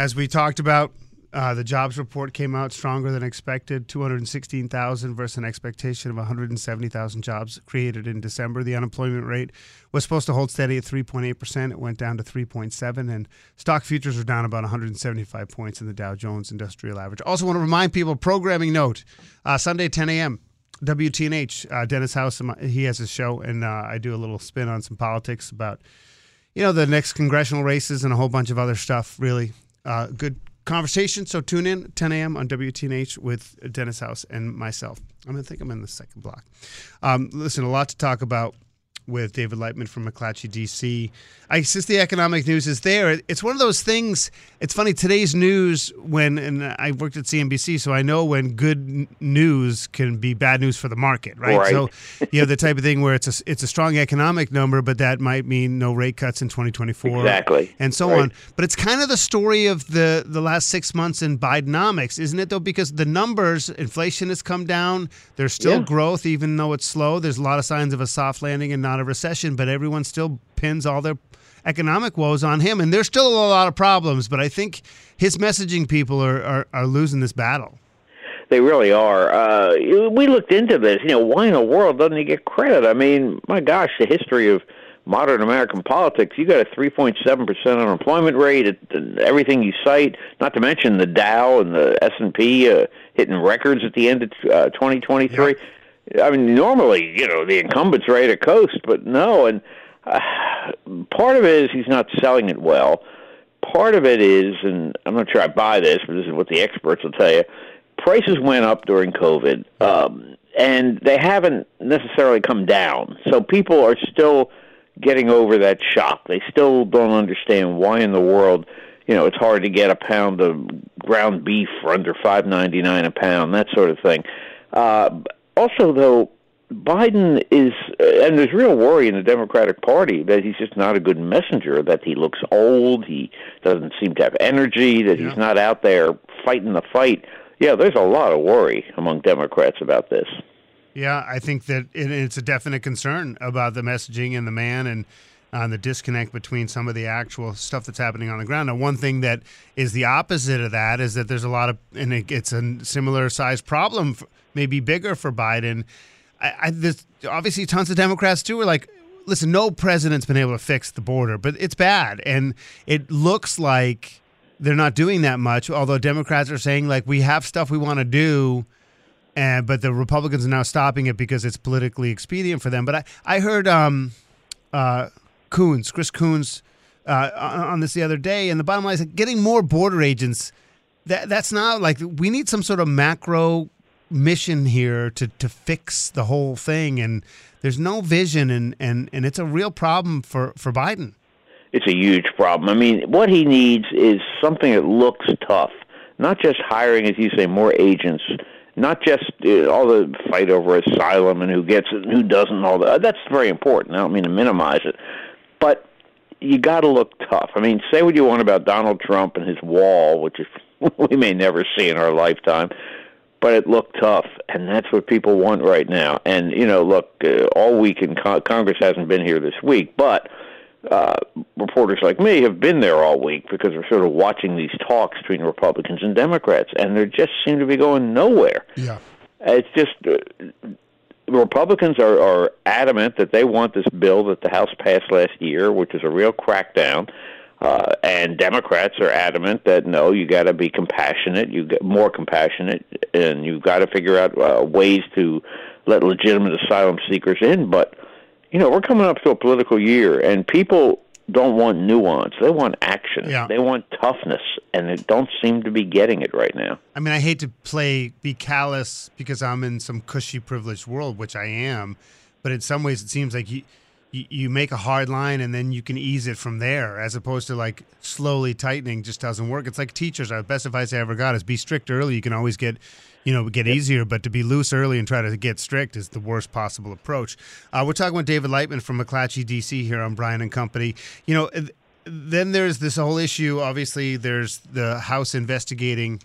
As we talked about, uh, the jobs report came out stronger than expected 216,000 versus an expectation of 170,000 jobs created in December. The unemployment rate was supposed to hold steady at 3.8%. It went down to 3.7 and stock futures are down about 175 points in the Dow Jones Industrial Average. Also want to remind people programming note, uh, Sunday 10 a.m. WTNH, uh, Dennis House, he has his show, and uh, I do a little spin on some politics about, you know, the next congressional races and a whole bunch of other stuff. Really uh, good conversation. So tune in 10 a.m. on WTNH with Dennis House and myself. I'm gonna think I'm in the second block. Um, listen, a lot to talk about with David Lightman from McClatchy, DC. I since the economic news is there, it's one of those things. It's funny today's news when and I worked at CNBC, so I know when good news can be bad news for the market, right? Right. So you know the type of thing where it's a it's a strong economic number, but that might mean no rate cuts in 2024, Exactly. and so Right. on. But it's kind of the story of the the last six months in Bidenomics, isn't it? Though because the numbers, inflation has come down. There's still Yeah. growth, even though it's slow. There's a lot of signs of a soft landing and not a recession, but everyone still pins all their economic woes on him. And there's still a lot of problems, but I think his messaging people are, are, are losing this battle. They really are. Uh, we looked into this. You know, why in the world doesn't he get credit? I mean, my gosh, the history of modern American politics. You got a 3.7 percent unemployment rate. It, and everything you cite, not to mention the Dow and the S and P uh, hitting records at the end of uh, 2023. I mean, normally, you know, the incumbents ready to coast, but no. And uh, part of it is he's not selling it well. Part of it is, and I'm not sure I buy this, but this is what the experts will tell you. Prices went up during COVID, um, and they haven't necessarily come down. So people are still getting over that shock. They still don't understand why in the world, you know, it's hard to get a pound of ground beef for under five ninety nine a pound, that sort of thing. Uh, also, though, Biden is, uh, and there's real worry in the Democratic Party that he's just not a good messenger, that he looks old, he doesn't seem to have energy, that he's not out there fighting the fight. Yeah, there's a lot of worry among Democrats about this. Yeah, I think that it, it's a definite concern about the messaging and the man and uh, the disconnect between some of the actual stuff that's happening on the ground. Now, one thing that is the opposite of that is that there's a lot of, and it, it's a similar size problem, f- maybe bigger for Biden. I, I there's obviously tons of Democrats too are like, listen, no president's been able to fix the border, but it's bad, and it looks like they're not doing that much. Although Democrats are saying like we have stuff we want to do and but the Republicans are now stopping it because it's politically expedient for them. But I I heard um uh Coons Chris Coons uh, on this the other day, and the bottom line is getting more border agents. That that's not like we need some sort of macro mission here to to fix the whole thing, and there's no vision, and and and it's a real problem for for Biden. it's a huge problem. I mean, what he needs is something that looks tough, not just hiring, as you say, more agents, not just uh, all the fight over asylum and who gets it and who doesn't. and All that that's very important. I don't mean to minimize it, but you got to look tough. I mean, say what you want about Donald Trump and his wall, which is we may never see in our lifetime. But it looked tough, and that's what people want right now. And you know, look, uh, all week in con- Congress hasn't been here this week, but uh, reporters like me have been there all week because we're sort of watching these talks between Republicans and Democrats, and they just seem to be going nowhere. Yeah. It's just uh, Republicans are, are adamant that they want this bill that the House passed last year, which is a real crackdown. Uh, and Democrats are adamant that no, you got to be compassionate, you get more compassionate, and you've got to figure out uh, ways to let legitimate asylum seekers in. But you know, we're coming up to a political year, and people don't want nuance; they want action. Yeah. They want toughness, and they don't seem to be getting it right now. I mean, I hate to play be callous because I'm in some cushy, privileged world, which I am. But in some ways, it seems like you, you make a hard line and then you can ease it from there, as opposed to like slowly tightening just doesn't work. It's like teachers. The best advice I ever got is be strict early. You can always get, you know, get easier. But to be loose early and try to get strict is the worst possible approach. Uh, we're talking with David Lightman from McClatchy, DC, here on Brian and Company. You know. Then there's this whole issue. Obviously, there's the House investigating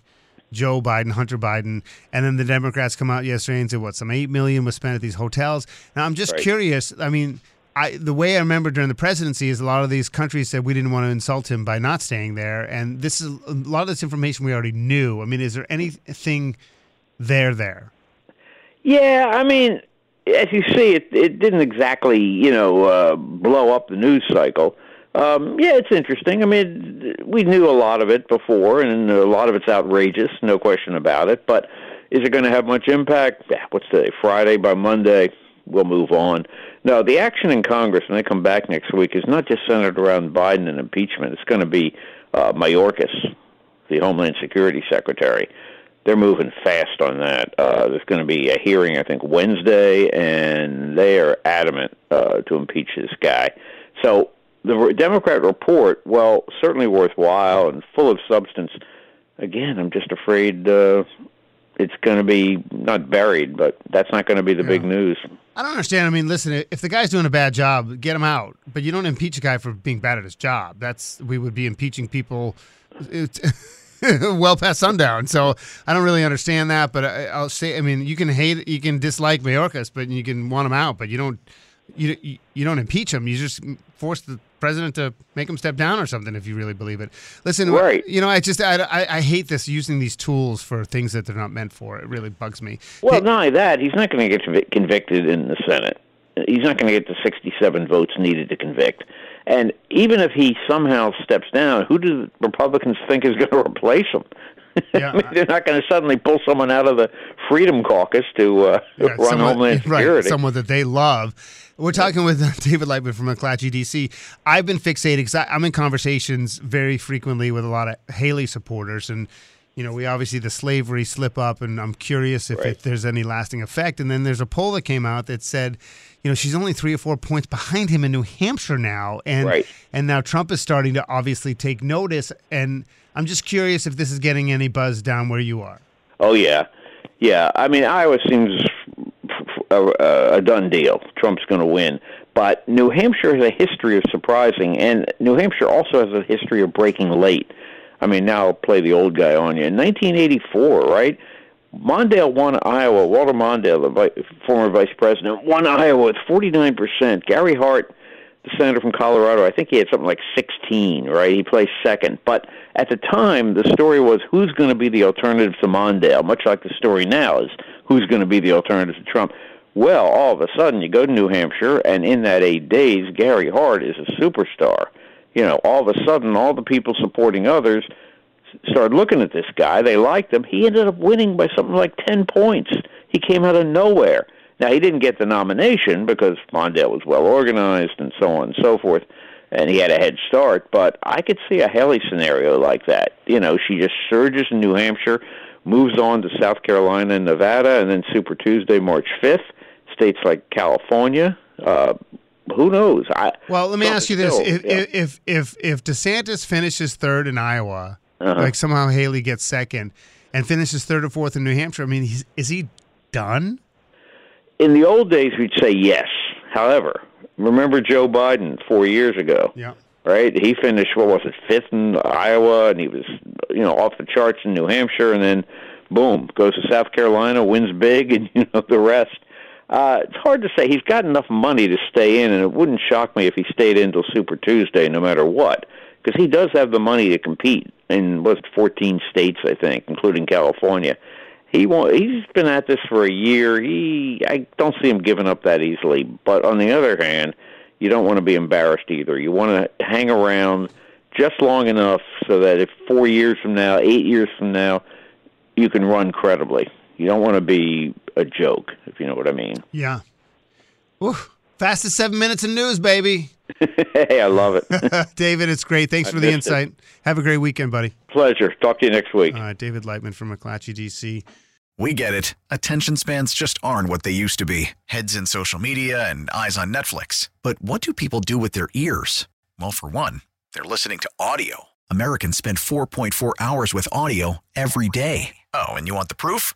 Joe Biden, Hunter Biden, and then the Democrats come out yesterday and say what some eight million was spent at these hotels. Now I'm just Right. curious. I mean, I the way I remember during the presidency is a lot of these countries said we didn't want to insult him by not staying there, and this is a lot of this information we already knew. I mean, is there anything there there? Yeah, I mean, as you see, it it didn't exactly you know uh, blow up the news cycle. Um, yeah, it's interesting. I mean, we knew a lot of it before, and a lot of it's outrageous, no question about it. But is it going to have much impact? Yeah, what's today? Friday. By Monday, we'll move on. No, the action in Congress when they come back next week is not just centered around Biden and impeachment. It's going to be uh, Mayorkas, the Homeland Security Secretary they're moving fast on that. Uh, there's going to be a hearing, I think, Wednesday, and they are adamant uh, to impeach this guy. So the Democrat report, well, certainly worthwhile and full of substance. Again, I'm just afraid uh, it's going to be not buried, but that's not going to be the big news. I don't understand. I mean, listen, if the guy's doing a bad job, get him out. But you don't impeach a guy for being bad at his job. That's we would be impeaching people well past sundown. So I don't really understand that. But I, I'll say, I mean, you can hate, you can dislike Mayorkas, but you can want him out. But you don't, you you, don't impeach him. You just force the president to make him step down or something if you really believe it. Listen, Right. You know, I just I, I, I hate this using these tools for things that they're not meant for. It really bugs me. Well, Hey- not only that, he's not going to get convicted in the Senate. He's not going to get the 67 votes needed to convict. And even if he somehow steps down, who do Republicans think is going to replace him? Yeah. I mean, they're not going to suddenly pull someone out of the Freedom Caucus to uh, Yeah, run someone- Homeland right, Security. someone that they love. We're talking with David Lightman from McClatchy, DC. I've been fixated because I'm in conversations very frequently with a lot of Haley supporters, and you know, we obviously the slavery slip up, and I'm curious if, Right. if there's any lasting effect. And then there's a poll that came out that said, you know, she's only three or four points behind him in New Hampshire now, and Right. and now Trump is starting to obviously take notice. And I'm just curious if this is getting any buzz down where you are. Oh yeah, yeah. I mean, Iowa seems a, a done deal. Trump's going to win, but New Hampshire has a history of surprising, and New Hampshire also has a history of breaking late. I mean, now I'll play the old guy on you. In 1984, right? Mondale won Iowa. Walter Mondale, the vi- former vice president, won Iowa with 49 percent. Gary Hart, the senator from Colorado, I think he had something like 16, right? He placed second. But at the time, the story was who's going to be the alternative to Mondale, much like the story now is who's going to be the alternative to Trump. Well, all of a sudden, you go to New Hampshire, and in that eight days, Gary Hart is a superstar. You know, all of a sudden, all the people supporting others started looking at this guy. They liked him. He ended up winning by something like 10 points. He came out of nowhere. Now, he didn't get the nomination because Mondale was well organized and so on and so forth, and he had a head start, but I could see a Haley scenario like that. You know, she just surges in New Hampshire, moves on to South Carolina and Nevada, and then Super Tuesday, March 5th, states like California. Uh, who knows? I, Well, let me ask you this: still- if, yeah. if if if DeSantis finishes third in Iowa, Uh-huh. like somehow Haley gets second, and finishes third or fourth in New Hampshire, I mean, he's, is he done? in the old days we'd say yes. However, remember Joe Biden four years ago, Yeah. right? He finished what was it, fifth in Iowa, and he was you know off the charts in New Hampshire, and then boom, goes to South Carolina, wins big, and you know the rest. Uh, it's hard to say. He's got enough money to stay in, and it wouldn't shock me if he stayed in until Super Tuesday, no matter what, because he does have the money to compete in what's it, 14 states, I think, including California he won't, he's been at this for a year. He I don't see him giving up that easily. But on the other hand, you don't want to be embarrassed either. You want to hang around, just long enough so that if four years from now, eight years from now, you can run credibly. You don't want to be a joke, if you know what I mean. Yeah. Ooh, fastest seven minutes in news, baby. hey, I love it. David, it's great. Thanks I for the missed it. insight. Have a great weekend, buddy. Pleasure. Talk to you next week. All right, David Lightman from McClatchy, DC. We get it. Attention spans just aren't what they used to be heads in social media and eyes on Netflix. But what do people do with their ears? Well, for one, they're listening to audio. Americans spend 4.4 hours with audio every day. Oh, and you want the proof?